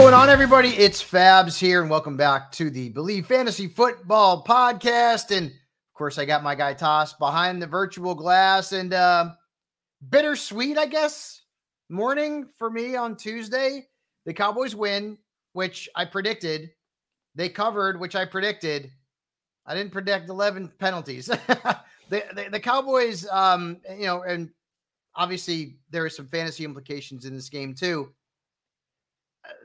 going on, everybody? It's Fabs here, and welcome back to the Believe Fantasy Football podcast. And of course, I got my guy Tass behind the virtual glass, and uh, bittersweet, I guess, morning for me on Tuesday. The Cowboys win, which I predicted. They covered, which I predicted. I didn't predict 11 penalties. the, the, the Cowboys, um, you know, and obviously there are some fantasy implications in this game too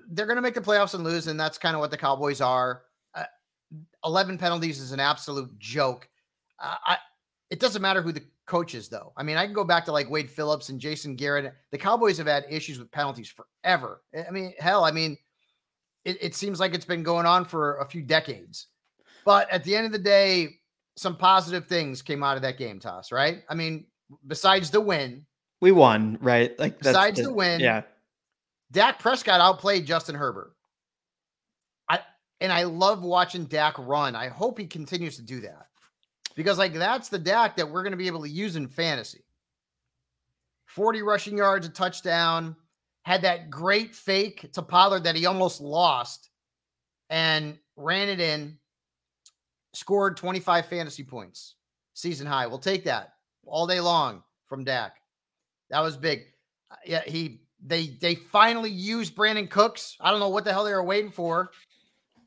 they're going to make the playoffs and lose, and that's kind of what the Cowboys are. Uh, Eleven penalties is an absolute joke. Uh, I, it doesn't matter who the coach is, though. I mean, I can go back to like Wade Phillips and Jason Garrett. The Cowboys have had issues with penalties forever. I mean, hell, I mean, it, it seems like it's been going on for a few decades. But at the end of the day, some positive things came out of that game Tass, right? I mean, besides the win, we won, right? Like besides the, the win, yeah. Dak Prescott outplayed Justin Herbert. I and I love watching Dak run. I hope he continues to do that. Because like that's the Dak that we're going to be able to use in fantasy. 40 rushing yards, a touchdown, had that great fake to Pollard that he almost lost and ran it in, scored 25 fantasy points, season high. We'll take that all day long from Dak. That was big. Uh, yeah, he they they finally used Brandin Cooks. I don't know what the hell they were waiting for.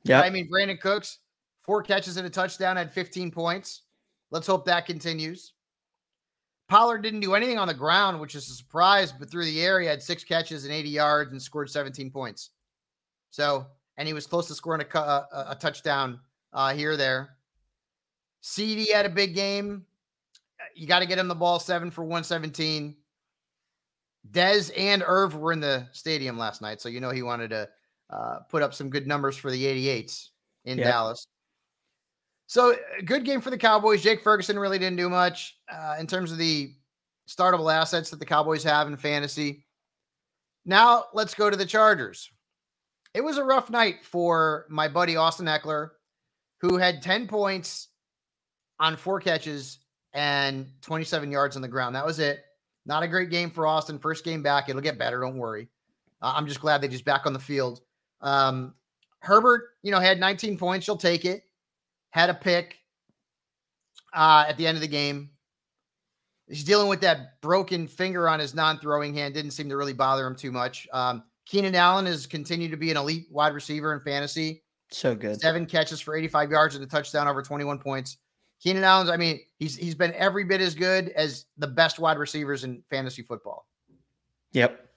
Yeah, I mean Brandin Cooks, four catches and a touchdown, had 15 points. Let's hope that continues. Pollard didn't do anything on the ground, which is a surprise, but through the air, he had six catches and 80 yards and scored 17 points. So, and he was close to scoring a, a, a touchdown uh, here or there. CD had a big game. You got to get him the ball seven for 117. Dez and Irv were in the stadium last night, so you know he wanted to uh, put up some good numbers for the 88s in yep. Dallas. So good game for the Cowboys. Jake Ferguson really didn't do much uh, in terms of the startable assets that the Cowboys have in fantasy. Now let's go to the Chargers. It was a rough night for my buddy Austin Ekeler, who had 10 points on four catches and 27 yards on the ground. That was it. Not a great game for Austin. First game back. It'll get better. Don't worry. Uh, I'm just glad they just back on the field. Um, Herbert, you know, had 19 points. You'll take it. Had a pick uh, at the end of the game. He's dealing with that broken finger on his non-throwing hand. Didn't seem to really bother him too much. Um, Keenan Allen has continued to be an elite wide receiver in fantasy. So good. Seven catches for 85 yards and a touchdown over 21 points. Keenan Allen's, I mean, he's he's been every bit as good as the best wide receivers in fantasy football. Yep.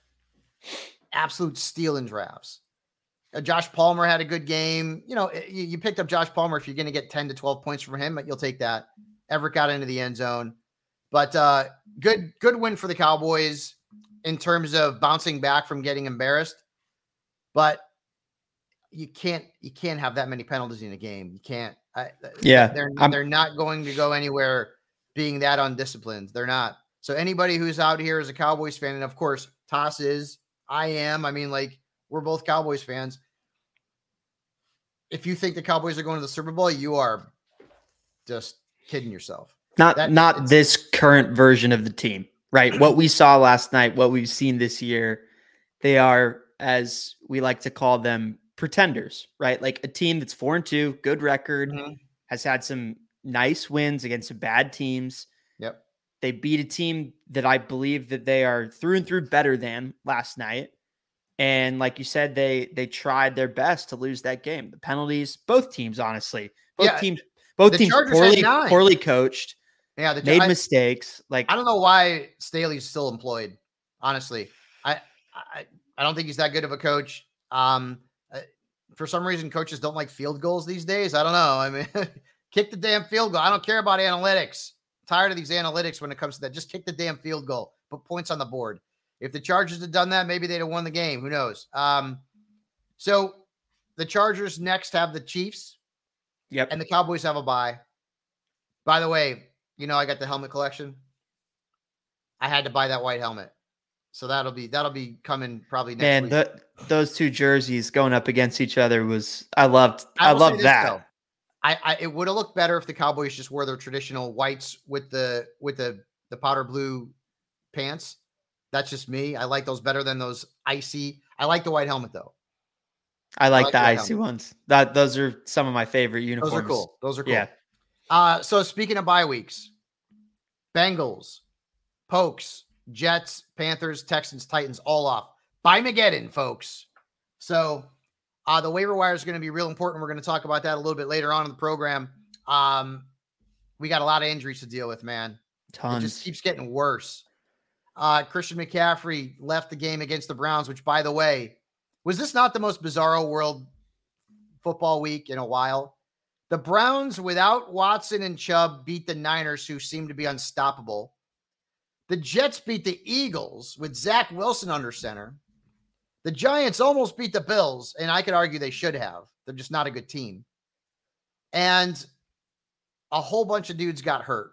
Absolute steal in drafts. Uh, Josh Palmer had a good game. You know, you, you picked up Josh Palmer. If you're going to get 10 to 12 points from him, but you'll take that. Everett got into the end zone. But uh, good, good win for the Cowboys in terms of bouncing back from getting embarrassed. But you can't you can't have that many penalties in a game. You can't. I, yeah, they're I'm, they're not going to go anywhere being that undisciplined. They're not. So anybody who's out here as a Cowboys fan, and of course Tass is, I am. I mean, like we're both Cowboys fans. If you think the Cowboys are going to the Super Bowl, you are just kidding yourself. Not that, not this current version of the team, right? what we saw last night, what we've seen this year, they are, as we like to call them, pretenders, right? Like a team that's four and two, good record, mm-hmm. has had some nice wins against some bad teams. Yep. They beat a team that I believe that they are through and through better than last night. And like you said, they they tried their best to lose that game. The penalties, both teams, honestly, both yeah, teams, both teams Chargers poorly poorly coached. Yeah, the, made I, mistakes. Like I don't know why Staley's still employed. Honestly, I I I don't think he's that good of a coach. Um, for some reason coaches don't like field goals these days. I don't know. I mean, kick the damn field goal. I don't care about analytics. I'm tired of these analytics when it comes to that. Just kick the damn field goal. Put points on the board. If the Chargers had done that, maybe they'd have won the game. Who knows? Um, so the Chargers next have the Chiefs. Yep. And the Cowboys have a bye. By the way, you know I got the helmet collection. I had to buy that white helmet. So that'll be that'll be coming probably next Man, week. The, those two jerseys going up against each other was I loved I, I loved that. Though, I, I it would have looked better if the Cowboys just wore their traditional whites with the with the the powder blue pants. That's just me. I like those better than those icy. I like the white helmet though. I like, like the icy ones. That those are some of my favorite uniforms. Those are cool. Those are cool. Yeah. Uh, so speaking of bye weeks, Bengals, Pokes, Jets, Panthers, Texans, Titans, all off. By Mageddon, folks. So uh, the waiver wire is going to be real important. We're going to talk about that a little bit later on in the program. Um, we got a lot of injuries to deal with, man. Tons. It just keeps getting worse. Uh, Christian McCaffrey left the game against the Browns, which, by the way, was this not the most bizarro world football week in a while? The Browns, without Watson and Chubb, beat the Niners, who seem to be unstoppable. The Jets beat the Eagles with Zach Wilson under center. The Giants almost beat the Bills, and I could argue they should have. They're just not a good team. And a whole bunch of dudes got hurt.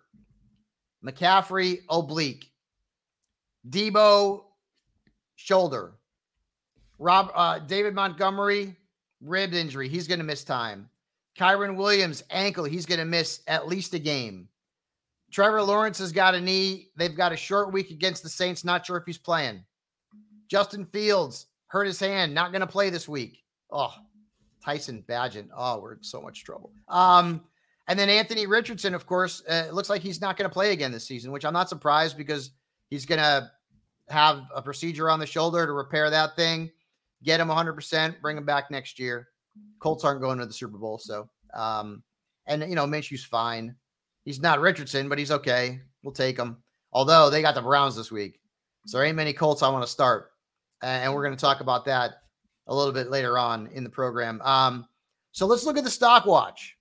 McCaffrey, oblique. Debo, shoulder. Rob uh, David Montgomery, rib injury. He's going to miss time. Kyren Williams, ankle. He's going to miss at least a game. Trevor Lawrence has got a knee. They've got a short week against the Saints. Not sure if he's playing. Justin Fields hurt his hand. Not going to play this week. Oh, Tyson Bagent. Oh, we're in so much trouble. Um, and then Anthony Richardson, of course, uh, it looks like he's not going to play again this season, which I'm not surprised because he's going to have a procedure on the shoulder to repair that thing, get him 100%, bring him back next year. Colts aren't going to the Super Bowl, so um, and you know Minshew's fine. He's not Richardson, but he's okay. We'll take him. Although they got the Browns this week, so there ain't many Colts I want to start, and we're going to talk about that a little bit later on in the program. Um, so let's look at the stock watch.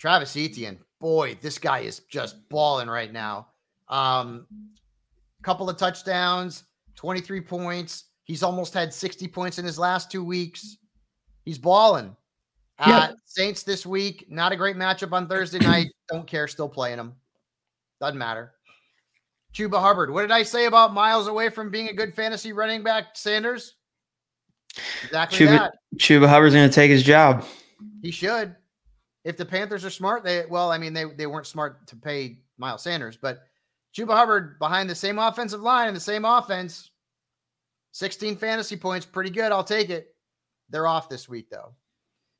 Travis Etienne, boy, this guy is just balling right now. Um, couple of touchdowns, 23 points. He's almost had 60 points in his last two weeks. He's balling. Uh, Yep. Saints this week, not a great matchup on Thursday night. Don't care, still playing them. Doesn't matter. Chuba Hubbard. What did I say about miles away from being a good fantasy running back, Sanders? Exactly Chuba- that. Chuba Hubbard's going to take his job. He should. If the Panthers are smart, they well, I mean, they they weren't smart to pay Miles Sanders, but Chuba Hubbard behind the same offensive line and the same offense, 16 fantasy points, pretty good. I'll take it. They're off this week though.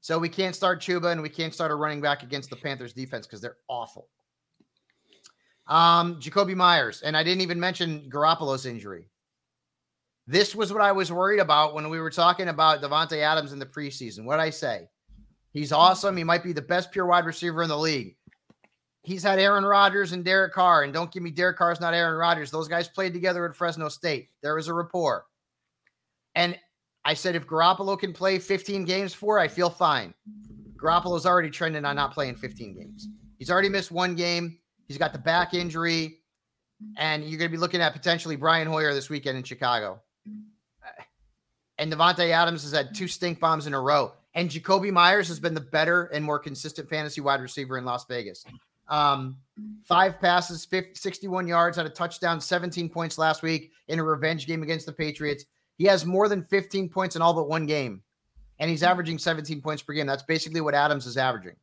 So we can't start Chuba and we can't start a running back against the Panthers defense because they're awful. Um, Jakobi Meyers, and I didn't even mention Garoppolo's injury. This was what I was worried about when we were talking about Davante Adams in the preseason. What I say? He's awesome. He might be the best pure wide receiver in the league. He's had Aaron Rodgers and Derek Carr, and don't give me Derek Carr's not Aaron Rodgers. Those guys played together at Fresno State. There was a rapport. And I said, if Garoppolo can play 15 games for, I feel fine. Garoppolo's already trending on not playing 15 games. He's already missed one game. He's got the back injury, and you're going to be looking at potentially Brian Hoyer this weekend in Chicago. And Davante Adams has had two stink bombs in a row. And Jakobi Meyers has been the better and more consistent fantasy wide receiver in Las Vegas. Um, five passes, 50, 61 yards, had a touchdown, 17 points last week in a revenge game against the Patriots. He has more than 15 points in all but one game, and he's averaging 17 points per game. That's basically what Adams is averaging.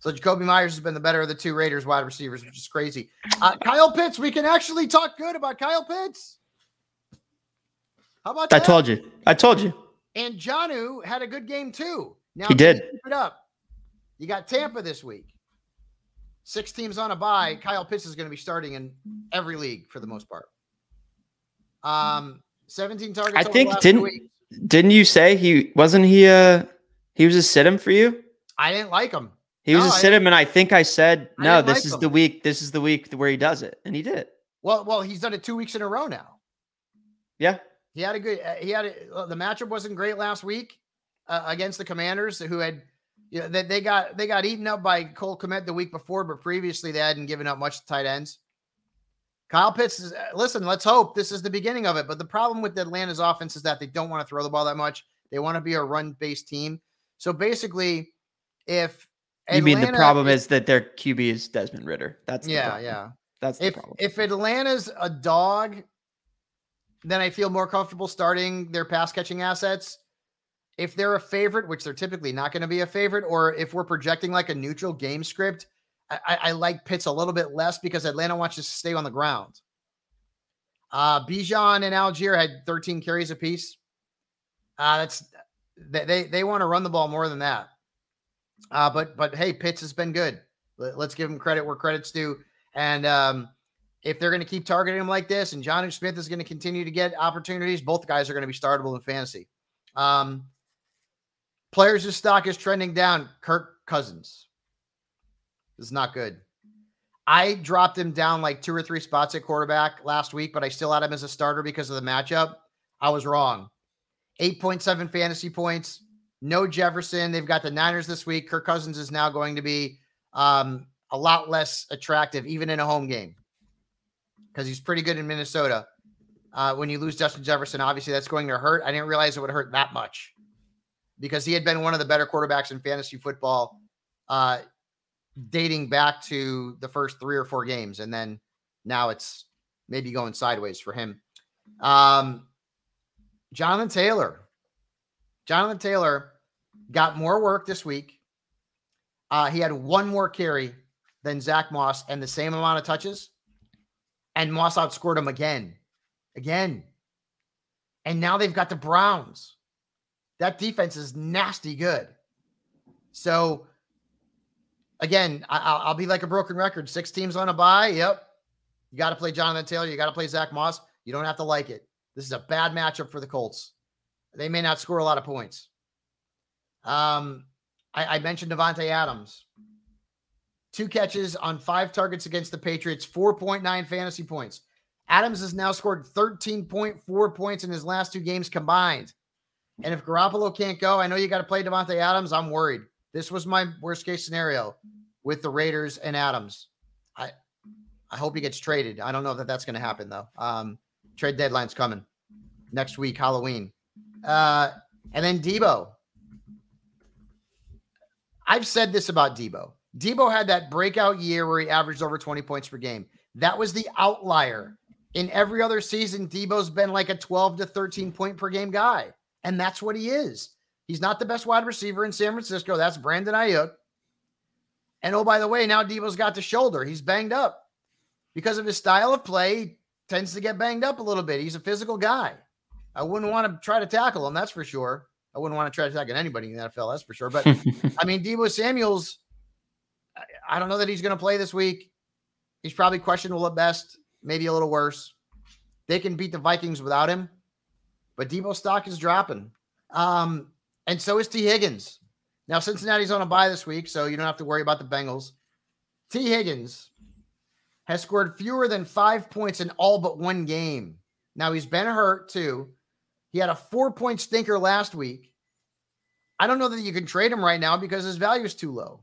So Jakobi Meyers has been the better of the two Raiders wide receivers, which is crazy. Uh, Kyle Pitts, we can actually talk good about Kyle Pitts. How about that? I told you. I told you. And Jonnu had a good game too. Now He you did. Keep it up. You got Tampa this week. Six teams on a bye. Kyle Pitts is going to be starting in every league for the most part. Um, 17 targets. I think didn't didn't you say he wasn't he uh he was a sit him for you? I didn't like him. He was a sit him, and I think I said I no. This like is him. the week. This is the week where he does it, and he did. Well, well, he's done it two weeks in a row now. Yeah, He had a good. uh, He had a, the matchup wasn't great last week uh, against the Commanders, who had, you know, they, they got they got eaten up by Cole Kmet the week before, but previously they hadn't given up much to tight ends. Kyle Pitts is. uh, Listen, let's hope this is the beginning of it. But the problem with Atlanta's offense is that they don't want to throw the ball that much. They want to be a run based team. So basically, if you mean the Atlanta problem is that their QB is Desmond Ridder. That's the yeah, problem. yeah. That's the If problem. if Atlanta's a dog, then I feel more comfortable starting their pass catching assets. If they're a favorite, which they're typically not going to be a favorite, or if we're projecting like a neutral game script, I, I, like Pitts a little bit less because Atlanta wants to stay on the ground. Uh, Bijan and Allgeier had 13 carries apiece. Uh, that's they they, want to run the ball more than that. Uh, but but hey, Pitts has been good. Let, us give him credit where credit's due. And um, if they're going to keep targeting him like this, and Jonnu Smith is going to continue to get opportunities, both guys are going to be startable in fantasy. Um, players stock is trending down. Kirk Cousins is not good. I dropped him down like two or three spots at quarterback last week, but I still had him as a starter because of the matchup. I was wrong. 8.7 fantasy points. No Jefferson. They've got the Niners this week. Kirk Cousins is now going to be um, a lot less attractive, even in a home game, because he's pretty good in Minnesota. Uh, when you lose Justin Jefferson, obviously that's going to hurt. I didn't realize it would hurt that much because he had been one of the better quarterbacks in fantasy football uh, dating back to the first three or four games, and then now it's maybe going sideways for him. Um, Jonathan Taylor. Jonathan Taylor got more work this week. Uh, he had one more carry than Zach Moss and the same amount of touches. And Moss outscored him again. Again. And now they've got the Browns. That defense is nasty good. So again, I, will be like a broken record. Six teams on a bye. Yep. You got to play Jonathan Taylor. You got to play Zach Moss. You don't have to like it. This is a bad matchup for the Colts. They may not score a lot of points. Um, I, I mentioned Davante Adams. Two catches on five targets against the Patriots, 4.9 fantasy points. Adams has now scored 13.4 points in his last two games combined. And if Garoppolo can't go, I know you got to play Davante Adams. I'm worried. This was my worst case scenario with the Raiders and Adams. I I hope he gets traded. I don't know that that's going to happen though. Um, trade deadline's coming next week, Halloween. Uh, and then Debo. I've said this about Debo. Debo had that breakout year where he averaged over 20 points per game. That was the outlier. In every other season, Debo's been like a 12 to 13 point per game guy. And that's what he is. He's not the best wide receiver in San Francisco. That's Brandon Aiyuk. And oh, by the way, now Debo's got the shoulder. He's banged up because of his style of play. Tends to get banged up a little bit. He's a physical guy. I wouldn't want to try to tackle him. That's for sure. I wouldn't want to try to tackle anybody in the NFL. That's for sure. But I mean, Debo Samuel's. I don't know that he's going to play this week. He's probably questionable at best, maybe a little worse. They can beat the Vikings without him, but Debo stock is dropping. Um, and so is T. Higgins. Now, Cincinnati's on a bye this week, so you don't have to worry about the Bengals. T. Higgins has scored fewer than five points in all but one game. Now, he's been hurt too. He had a four point stinker last week. I don't know that you can trade him right now because his value is too low.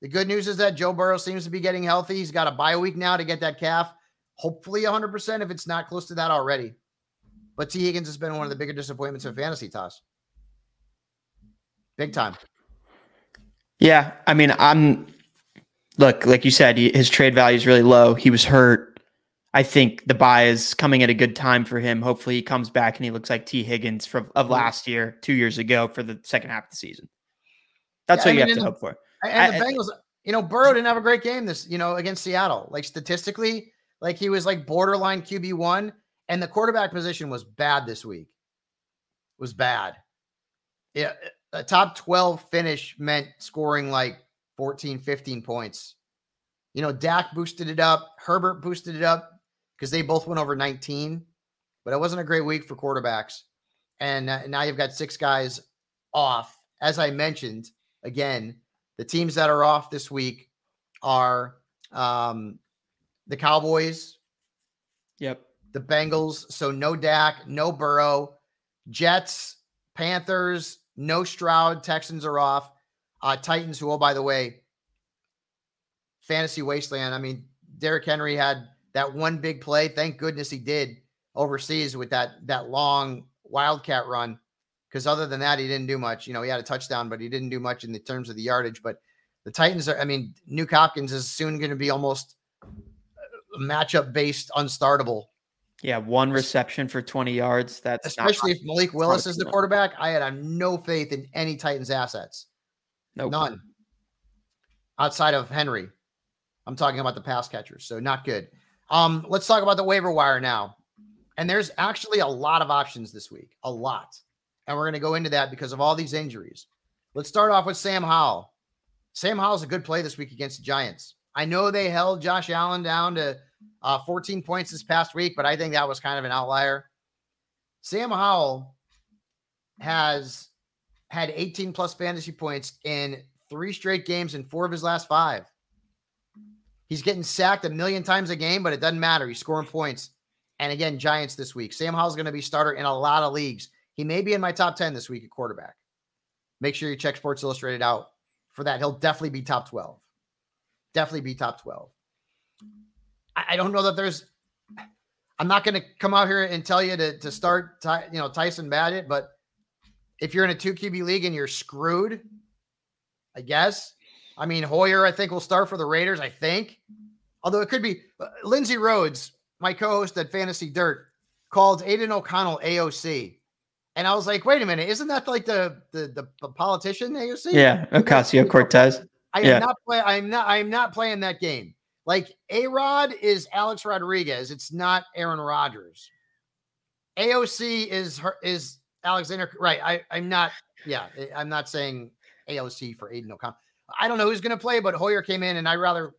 The good news is that Joe Burrow seems to be getting healthy. He's got a bye week now to get that calf, hopefully 100% if it's not close to that already. But T. Higgins has been one of the bigger disappointments in fantasy Tass big time. Yeah, I mean, I'm look like you said, he, his trade value is really low. He was hurt. I think the buy is coming at a good time for him. Hopefully, he comes back and he looks like T. Higgins from of mm-hmm. last year, two years ago, for the second half of the season. That's yeah, what I mean, you have to the, hope for. And the Bengals, you know, Burrow didn't have a great game this, you know, against Seattle. Like statistically, like he was like borderline QB one, and the quarterback position was bad this week. Was bad. Yeah, a top 12 finish meant scoring like 14, 15 points. You know, Dak boosted it up, Herbert boosted it up because they both went over 19, but it wasn't a great week for quarterbacks. And uh, now you've got six guys off. As I mentioned, again, the teams that are off this week are um, the Cowboys. Yep. The Bengals. So no Dak, no Burrow. Jets, Panthers, no Stroud. Texans are off. Uh, Titans, who, oh, by the way, fantasy wasteland. I mean, Derrick Henry had that one big play. Thank goodness he did overseas with that that long wildcat run. Because other than that, he didn't do much. You know, he had a touchdown, but he didn't do much in the terms of the yardage. But the Titans are, I mean, Nuke Hopkins is soon going to be almost matchup based unstartable yeah, one reception for 20 yards. That's especially if Malik Willis is the quarterback. I had no faith in any Titans assets. Nope. None. Outside of Henry. I'm talking about the pass catchers. So not good. Um, let's talk about the waiver wire now. And there's actually a lot of options this week. A lot. And we're going to go into that because of all these injuries. Let's start off with Sam Howell. Sam Howell's a good play this week against the Giants. I know they held Josh Allen down to uh, 14 points this past week, but I think that was kind of an outlier. Sam Howell has had 18 plus fantasy points in three straight games in four of his last five. He's getting sacked a million times a game, but it doesn't matter. He's scoring points. And again, Giants this week. Sam Howell's going to be starter in a lot of leagues. He may be in my top 10 this week at quarterback. Make sure you check Sports Illustrated out for that. He'll definitely be top 12. Definitely be top 12. I, don't know that there's I'm not going to come out here and tell you to, to start, you know, Tyson Bagent, but if you're in a two QB league and you're screwed, I guess. I mean, Hoyer, I think will start for the Raiders. I think, although it could be uh, Lindsey Rhodes, my co-host at Fantasy Dirt, called Aidan O'Connell AOC, and I was like, wait a minute, isn't that like the the, the, the politician AOC? Yeah, Ocasio Cortez. I yeah. am not play. I'm not. I'm not playing that game. Like A Rod is Alex Rodriguez. It's not Aaron Rodgers. AOC is her is Alexander. Right. I, I'm not. Yeah. I'm not saying AOC for Aidan O'Connell. I don't know who's going to play, but Hoyer came in, and I rather.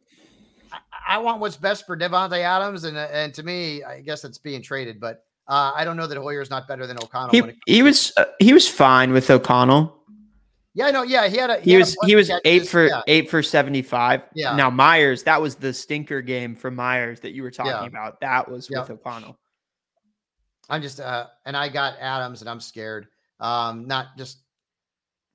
I, I want what's best for Davante Adams, and and to me, I guess it's being traded. But uh, I don't know that Hoyer's not better than O'Connell. He, he was uh, he was fine with O'Connell. Yeah, no, yeah, he had a he, he was he was eight for yeah. eight for seventy five. Yeah. Now Meyers, that was the stinker game for Meyers that you were talking Yeah. about. That was Yeah. with O'Connell. I'm just uh and I got Adams and I'm scared. Um not just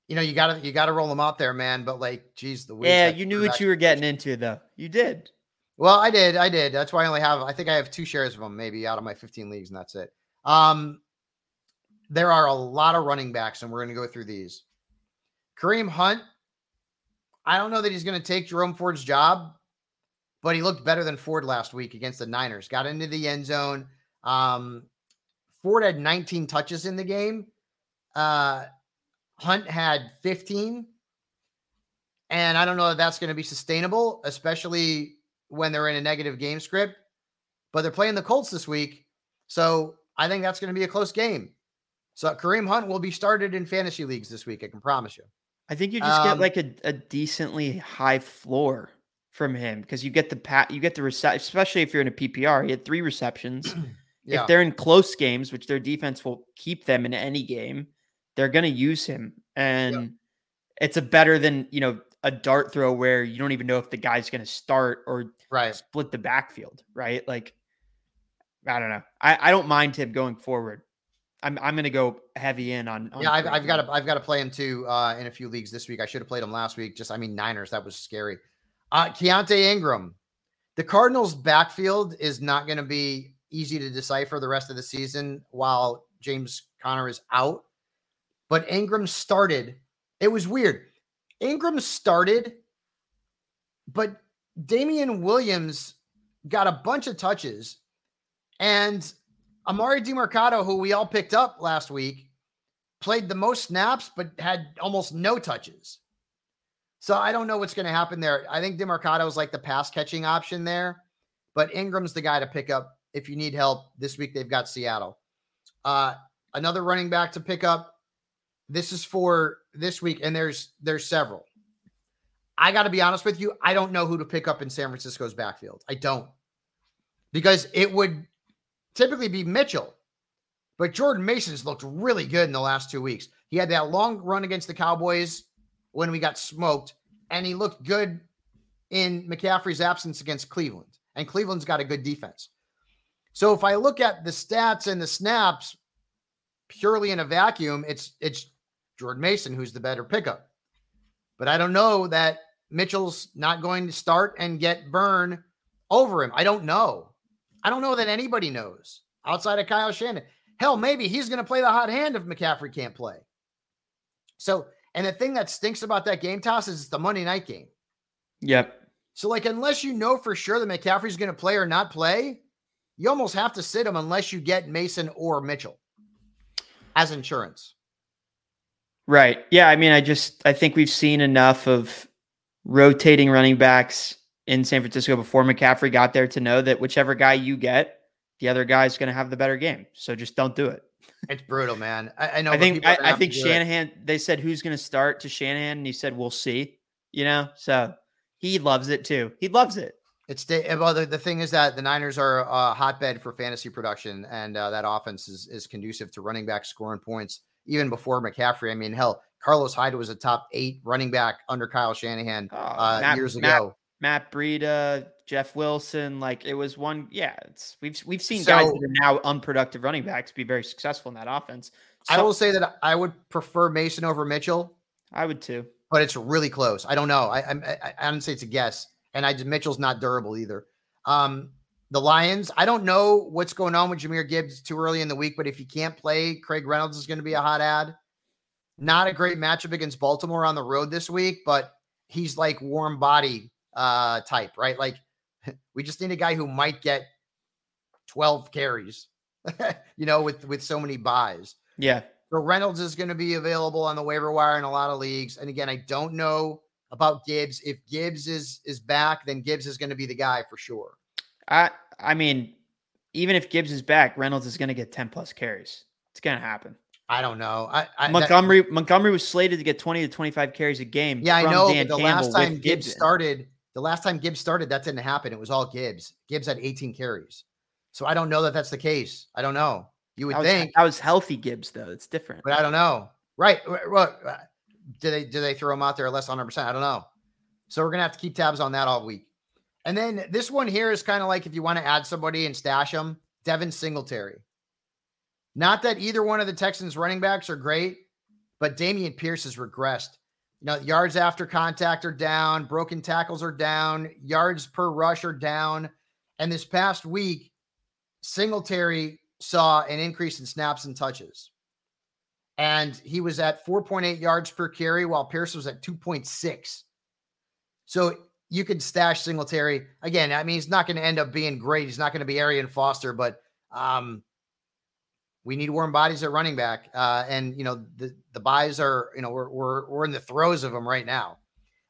you know, you gotta you gotta roll them out there, man. But like, geez, the Yeah, you knew what you were getting into though. You did. Well, I did, I did. That's why I only have I think I have two shares of them, maybe out of my 15 leagues, and that's it. Um there are a lot of running backs, and we're gonna go through these. Kareem Hunt, I don't know that he's gonna take Jerome Ford's job, but he looked better than Ford last week against the Niners. Got into the end zone. Um, Ford had 19 touches in the game. Uh, Hunt had 15. And I don't know that that's going to be sustainable, especially when they're in a negative game script. But they're playing the Colts this week. So I think that's going to be a close game. So Kareem Hunt will be started in fantasy leagues this week. I can promise you. I think you just Um, get like a, a decently high floor from him because you get the pat you get the reception, especially if you're in a PPR. He had three receptions. Yeah. If they're in close games, which their defense will keep them in any game, they're going to use him. And it's a better than, you know, a dart throw where you don't even know if the guy's going to start or right. split the backfield, right? Like, I don't know. I, I don't mind him going forward. I'm, I'm going to go heavy in on. on Yeah, I've, I've got to I've got to play him too uh, in a few leagues this week. I should have played him last week. Just I mean Niners, that was scary. Uh, Keaontay Ingram, the Cardinals' backfield is not going to be easy to decipher the rest of the season while James Conner is out. But Ingram started. It was weird. Ingram started, but Damien Williams got a bunch of touches, and Emari Demercado, who we all picked up last week, played the most snaps but had almost no touches. So I don't know what's going to happen there. I think Demercado is like the pass catching option there, but Ingram's the guy to pick up if you need help. This week they've got Seattle. Uh, another running back to pick up. This is for this week, and there's there's several. I got to be honest with you. I don't know who to pick up in San Francisco's backfield. I don't because it would typically be Mitchell. But Jordan Mason's looked really good in the last two weeks. He had that long run against the Cowboys when we got smoked, and he looked good in McCaffrey's absence against Cleveland. And Cleveland's got a good defense. So if I look at the stats and the snaps purely in a vacuum, it's it's Jordan Mason who's the better pickup. But I don't know that Mitchell's not going to start and get burn over him. I don't know. I don't know that anybody knows outside of Kyle Shanahan. Hell, maybe he's going to play the hot hand if McCaffrey can't play. So, and the thing that stinks about that game Tass is it's the Monday night game. Yep. So, like, unless you know for sure that McCaffrey's going to play or not play, you almost have to sit him unless you get Mason or Mitchell as insurance. Right. Yeah. I mean, I just I think we've seen enough of rotating running backs in San Francisco before McCaffrey got there to know that whichever guy you get, the other guy's going to have the better game. So just don't do it. It's brutal, man. I, I know. I think I, I think do it. Shanahan. They said who's going to start to Shanahan, and he said we'll see. You know, so he loves it too. He loves it. It's well, the, the thing is that the Niners are a hotbed for fantasy production, and uh, that offense is, is conducive to running back scoring points even before McCaffrey. I mean, hell, Carlos Hyde was a top eight running back under Kyle Shanahan Oh, uh, Matt- years ago. Matt Breida, Jeff Wilson, like it was one. Yeah, it's we've we've seen guys So- that are now unproductive running backs be very successful in that offense. I will say that I would prefer Mason over Mitchell, I would too. but it's really close. I don't know. I I, I, I don't say it's a guess, and I Mitchell's not durable either. Um, the Lions. I don't know what's going on with Jahmyr Gibbs too early in the week, but if he can't play, Craig Reynolds is going to be a hot ad. Not a great matchup against Baltimore on the road this week, but he's like warm body uh type, right? Like we just need a guy who might get 12 carries, you know, with with so many buys. Yeah, So Reynolds is going to be available on the waiver wire in a lot of leagues. And again, I don't know about Gibbs. If Gibbs is is back, then Gibbs is going to be the guy for sure. I I mean, even if Gibbs is back, Reynolds is going to get ten plus carries. It's going to happen. I don't know. I, I that- Montgomery Montgomery was slated to get twenty to twenty five carries a game. yeah, I know. The Campbell last time Gibbs started, the last time Gibbs started, that didn't happen. It was all Gibbs. Gibbs had 18 carries. So I don't know that that's the case. I don't know. You would was, think, that was healthy Gibbs though. It's different. but I don't know. Right? What? Uh, do they do they throw him out there less than 100? percent I don't know. So we're gonna have to keep tabs on that all week. And then this one here is kind of like if you want to add somebody and stash them, Devin Singletary. Not that either one of the Texans running backs are great, but Dameon Pierce has regressed. You know, yards after contact are down, broken tackles are down, yards per rush are down. And this past week, Singletary saw an increase in snaps and touches. And he was at 4.8 yards per carry, while Pierce was at 2.6. So you could stash Singletary. Again, I mean, he's not going to end up being great. He's not going to be Arian Foster, but um, we need warm bodies at running back. Uh, and, you know, the, the buys are, you know, we're, we're, we're in the throes of them right now.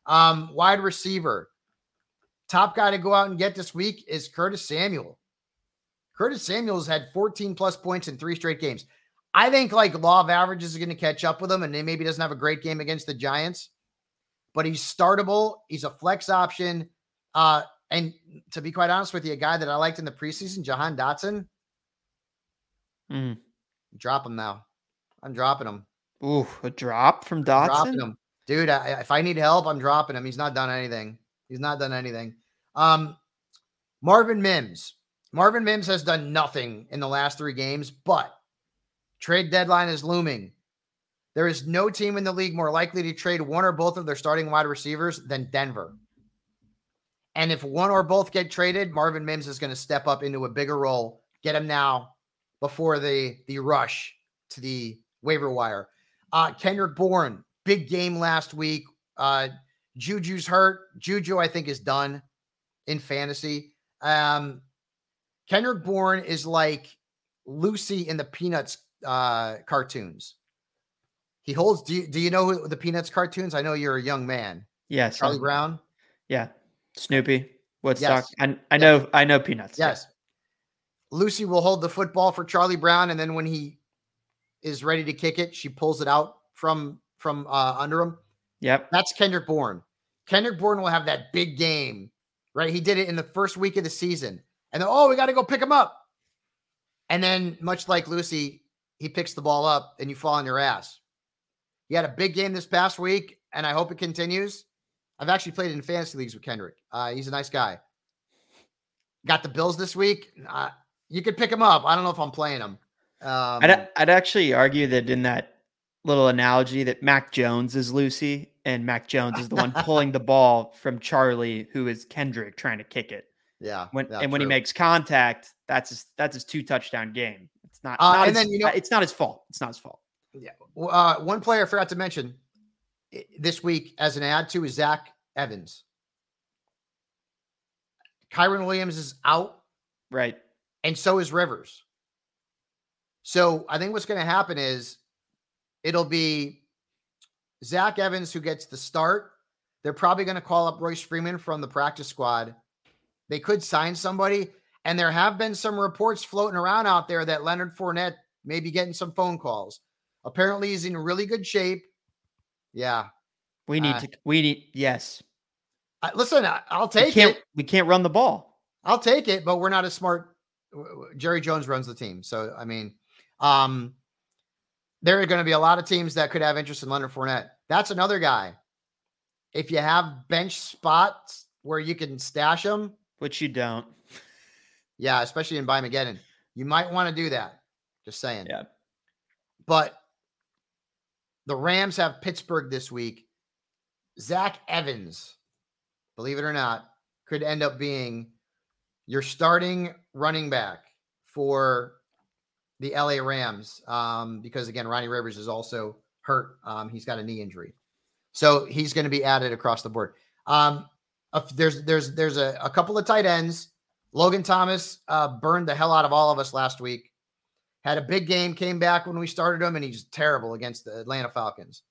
Um, wide receiver. Top guy to go out and get this week is Curtis Samuel. Curtis Samuel's had 14 plus points in three straight games. I think like law of averages is going to catch up with him, and he maybe doesn't have a great game against the Giants, but he's startable. He's a flex option. Uh, and to be quite honest with you, a guy that I liked in the preseason, Jahan Dotson, Mm. Drop him now. I'm dropping him. Ooh, a drop from I'm dropping Dotson. him, dude. I, if I need help, I'm dropping him. He's not done anything. He's not done anything. Um, Marvin Mims. Marvin Mims has done nothing in the last three games, but trade deadline is looming. There is no team in the league more likely to trade one or both of their starting wide receivers than Denver. And if one or both get traded, Marvin Mims is going to step up into a bigger role. Get him now before the the rush to the waiver wire. Uh, Kendrick Bourne, big game last week. Uh, Juju's hurt. Juju, I think, is done in fantasy. Um, Kendrick Bourne is like Lucy in the Peanuts uh, cartoons. He holds. Do you, do you know who the Peanuts cartoons? I know you're a young man. Yes. Charlie um, Brown. Yeah. Snoopy. Woodstock. Yes. I, I know I know peanuts. Yes. Lucy will hold the football for Charlie Brown, and then when he is ready to kick it, she pulls it out from from uh, under him. Yep. That's Kendrick Bourne. Kendrick Bourne will have that big game, right? He did it in the first week of the season, and then oh, we got to go pick him up. And then, much like Lucy, he picks the ball up, and you fall on your ass. He had a big game this past week, and I hope it continues. I've actually played in fantasy leagues with Kendrick. Uh, he's a nice guy. Got the Bills this week. Uh, you could pick him up. I don't know if I'm playing him. Um, I'd, I'd actually argue that in that little analogy that Mac Jones is Lucy and Mac Jones is the one pulling the ball from Charlie, who is Kendrick trying to kick it. yeah. When yeah, and when he makes contact, that's his that's his two touchdown game. It's not, Uh, not and his- then, you know- it's not his fault. It's not his fault. Well, Uh, one player I forgot to mention this week as an add to is Zach Evans. Kyren Williams is out, Right. And so is Rivers. So I think what's going to happen is it'll be Zach Evans who gets the start. They're probably going to call up Royce Freeman from the practice squad. They could sign somebody, and there have been some reports floating around out there that Leonard Fournette may be getting some phone calls. Apparently, he's in really good shape. Yeah. We need Uh, to. We need. Yes. I, listen, I, I'll We take can't. it. We can't run the ball. I'll take it, but we're not as smart. Jerry Jones runs the team. So, I mean, um, there are going to be a lot of teams that could have interest in Leonard Fournette. That's another guy. If you have bench spots where you can stash them, Which you don't. yeah, especially in Bimageddon, you might want to do that. Just saying. Yeah. But the Rams have Pittsburgh this week. Zach Evans, believe it or not, could end up being your starting running back for the LA Rams. Um, because again, Ronnie Rivers is also hurt. Um, he's got a knee injury. So he's going to be added across the board. Um, a- there's there's there's a, a couple of tight ends. Logan Thomas uh, burned the hell out of all of us last week. Had a big game, came back when we started him, and he's terrible against the Atlanta Falcons.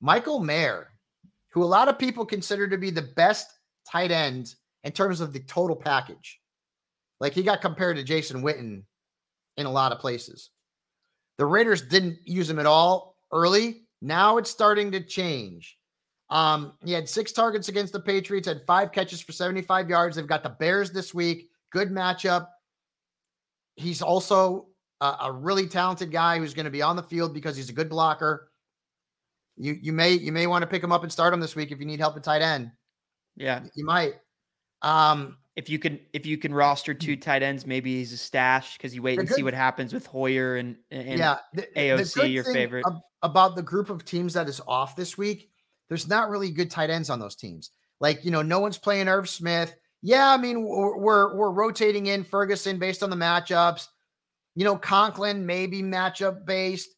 Michael Mayer, who a lot of people consider to be the best tight end in terms of the total package. Like he got compared to Jason Witten in a lot of places. The Raiders didn't use him at all early. Now it's starting to change. Um, he had six targets against the Patriots, had five catches for 75 yards. They've got the Bears this week. Good matchup. He's also a, a really talented guy who's going to be on the field because he's a good blocker. You you may you may want to pick him up and start him this week if you need help at tight end. Yeah. You might. Um, If you can, if you can roster two tight ends, maybe he's a stash because you wait The and see what happens with Hoyer and, and yeah, the- the AOC, good your favorite. ab- about the group of teams that is off this week. There's not really good tight ends on those teams. Like you know, no one's playing Irv Smith. Yeah, I mean we're we're, we're rotating in Ferguson based on the matchups. You know, Conklin maybe matchup based.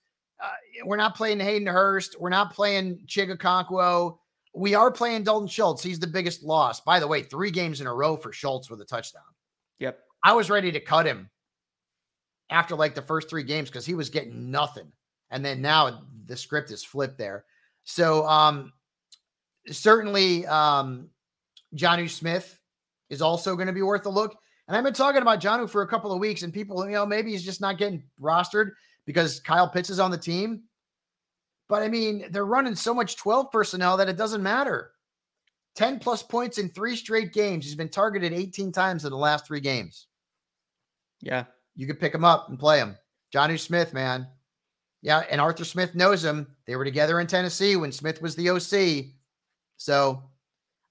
Uh, we're not playing Hayden Hurst. We're not playing Chig Okonkwo. We are playing Dalton Schultz. He's the biggest loss. By the way, three games in a row for Schultz with a touchdown. Yep. I was ready to cut him after like the first three games because he was getting nothing. And then now the script is flipped there. So um certainly um Jonnu Smith is also going to be worth a look. And I've been talking about Jonnu for a couple of weeks, and people, you know, maybe he's just not getting rostered because Kyle Pitts is on the team. But I mean, they're running so much 12 personnel that it doesn't matter. 10 plus points in three straight games. He's been targeted 18 times in the last three games. yeah, You could pick him up and play him. Jonnu Smith, man. Yeah, and Arthur Smith knows him. They were together in Tennessee when Smith was the OC. So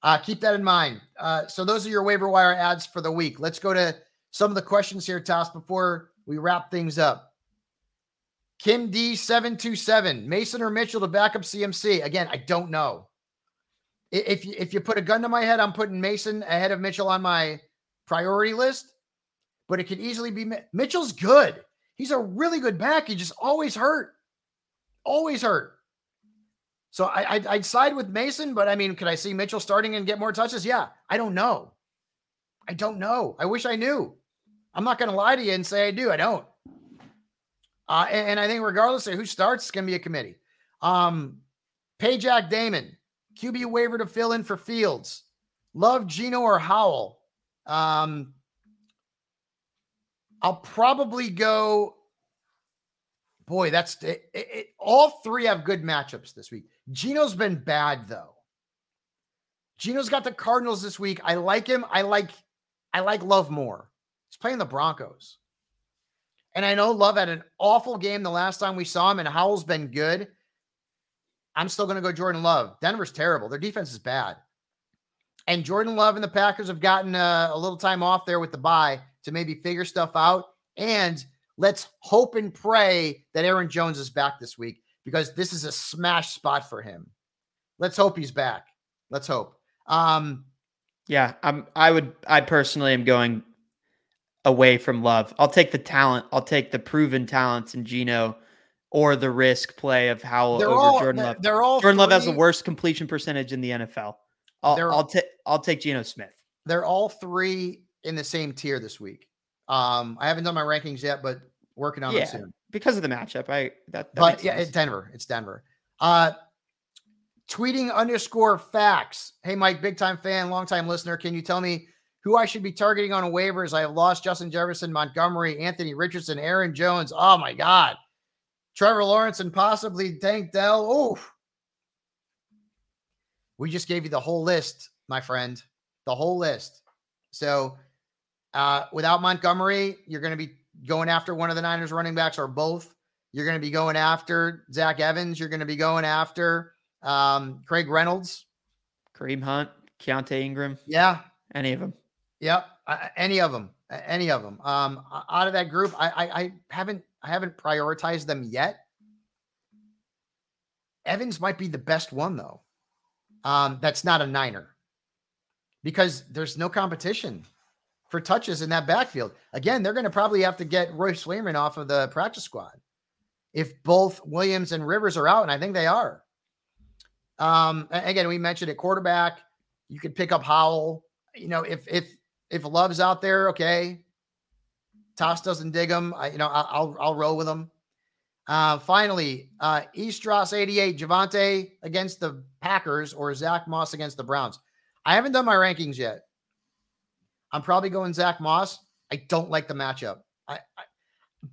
uh, keep that in mind. Uh, so those are your waiver wire ads for the week. Let's go to some of the questions here, Tass, before we wrap things up. Kim D727, Mason or Mitchell to back up CMC. Again, I don't know. If you, if you put a gun to my head, I'm putting Mason ahead of Mitchell on my priority list, but it could easily be Mitchell's good. He's a really good back. He just always hurt, always hurt. So I, I'd, I'd side with Mason, but I mean, could I see Mitchell starting and get more touches? Yeah, I don't know. I don't know. I wish I knew. I'm not going to lie to you and say I do. I don't. Uh, and, and I think regardless of who starts, it's going to be a committee. Um, pay Jack Damon, QB waiver to fill in for Fields. Love Geno or Howell. Um, I'll probably go. Boy, that's it, it, it- all three have good matchups this week. Geno's been bad though. Geno's got the Cardinals this week. I like him. I like I like Love more. He's playing the Broncos. And I know Love had an awful game the last time we saw him, and Howell's been good. I'm still going to go Jordan Love. Denver's terrible. Their defense is bad. And Jordan Love and the Packers have gotten uh, a little time off there with the bye to maybe figure stuff out. And let's hope and pray that Aaron Jones is back this week because this is a smash spot for him. Let's hope he's back. Let's hope. Um, yeah. I'm. I would. I personally am going away from Love. I'll take the talent. I'll take the proven talents in Geno, or the risk play of Howell they're over all Jordan Love. they're all Jordan Love has the worst completion percentage in the NFL. I'll. I'll take. I'll take Geno Smith. They're all three in the same tier this week. Um, I haven't done my rankings yet, but working on Yeah, them soon. because of the matchup. I that. that but yeah, it's Denver. It's Denver. Uh, tweeting underscore facts. Hey, Mike, big time fan, long time listener. Can you tell me who I should be targeting on waivers. I have lost Justin Jefferson, Montgomery, Anthony Richardson, Aaron Jones. Oh my God. Trevor Lawrence and possibly Tank Dell. Oh, we just gave you the whole list, my friend, the whole list. So uh, without Montgomery, you're going to be going after one of the Niners running backs or both. You're going to be going after Zach Evans. You're going to be going after um, Craig Reynolds, Kareem Hunt, Keaontay Ingram. Yeah. Any of them. Yep. Any of them. Any of them. Um, out of that group, I, I, I haven't I haven't prioritized them yet. Evans might be the best one though. Um, that's not a Niner because there's no competition for touches in that backfield. Again, they're going to probably have to get Royce Freeman off of the practice squad if both Williams and Rivers are out, and I think they are. Um, again, we mentioned at quarterback, you could pick up Howell. You know, if if if Love's out there, okay. Tass doesn't dig him. I, you know, I'll I'll roll with him. Uh, finally, uh, Eastros 88, Javonte against the Packers or Zach Moss against the Browns. I haven't done my rankings yet. I'm probably going Zach Moss. I don't like the matchup. I, I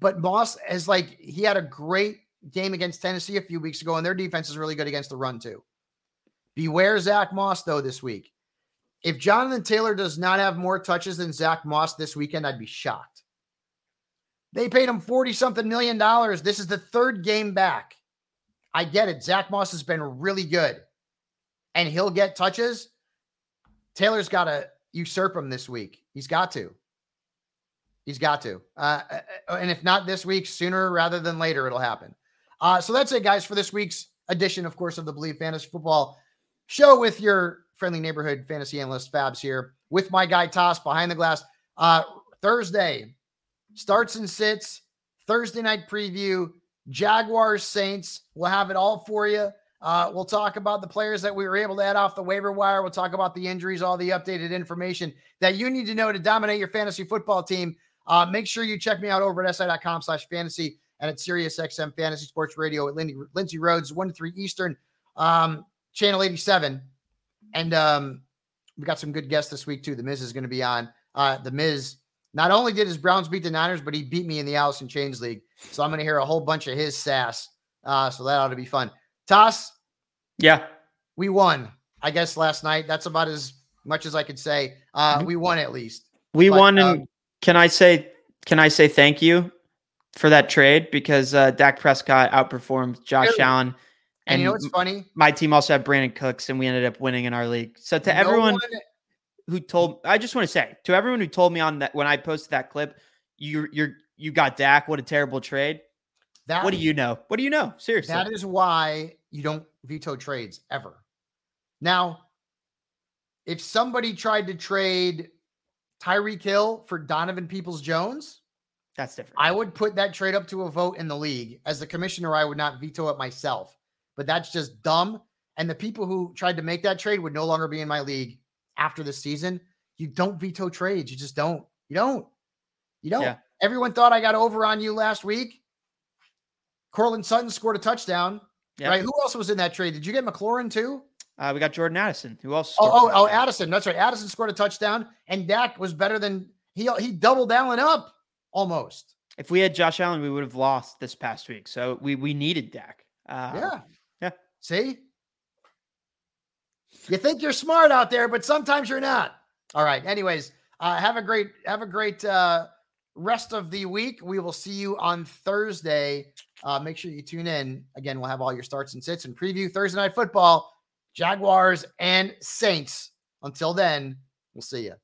but Moss is like he had a great game against Tennessee a few weeks ago, and their defense is really good against the run too. Beware Zach Moss though this week. If Jonathan Taylor does not have more touches than Zach Moss this weekend, I'd be shocked. They paid him 40 something million dollars. This is the third game back. I get it. Zach Moss has been really good and he'll get touches. Taylor's got to usurp him this week. He's got to. He's got to. Uh, uh, and if not this week, sooner rather than later, it'll happen. Uh, so that's it, guys, for this week's edition, of course, of the Believe Fantasy Football Show with your friendly neighborhood fantasy analyst Fabs here with my guy Tass behind the glass. Uh, Thursday starts and sits. Thursday night preview. Jaguars Saints. We'll have it all for you. Uh, we'll talk about the players that we were able to add off the waiver wire. We'll talk about the injuries, all the updated information that you need to know to dominate your fantasy football team. Uh, make sure you check me out over at si.com slash fantasy and at SiriusXM Fantasy Sports Radio at Lindy, Lindsay Rhodes, 1 to 3 Eastern, um, channel 87. And um, we got some good guests this week, too. The Miz is going to be on. Uh, the Miz not only did his Browns beat the Niners, but he beat me in the Allison Chains League. So I'm going to hear a whole bunch of his sass. Uh, so that ought to be fun. Tass, yeah. We won, I guess, last night. That's about as much as I could say. Uh, mm-hmm. we won at least. We but, won. And um, can I say, can I say thank you for that trade? Because uh, Dak Prescott outperformed Josh really? Allen. And, and, you know what's funny? My team also had Brandin Cooks, and we ended up winning in our league. So to no everyone one... who told, I just want to say to everyone who told me on that when I posted that clip, you you're you got Dak. What a terrible trade. That, what do you know? What do you know? Seriously, that is why you don't veto trades ever. Now, if somebody tried to trade Tyreek Hill for Donovan Peoples Jones, that's different. I would put that trade up to a vote in the league. As the commissioner, I would not veto it myself, but that's just dumb. And the people who tried to make that trade would no longer be in my league after the season. You don't veto trades. You just don't. You don't. You don't. Yeah. Everyone thought I got over on you last week. Courtland Sutton scored a touchdown. Yep. Right. Who else was in that trade? Did you get McLaurin too? Uh, we got Jordan Addison. Who else? Oh, oh, oh, Addison. That's right. Addison scored a touchdown, and Dak was better than he. He doubled Allen up almost. If we had Josh Allen, we would have lost this past week. So we we needed Dak. Uh. Yeah. See, you think you're smart out there, but sometimes you're not. All right. Anyways, uh, have a great have a great uh, rest of the week. We will see you on Thursday uh, make sure you tune in. Again, we'll have all your starts and sits and preview Thursday night football, Jaguars and Saints. Until then, we'll see you.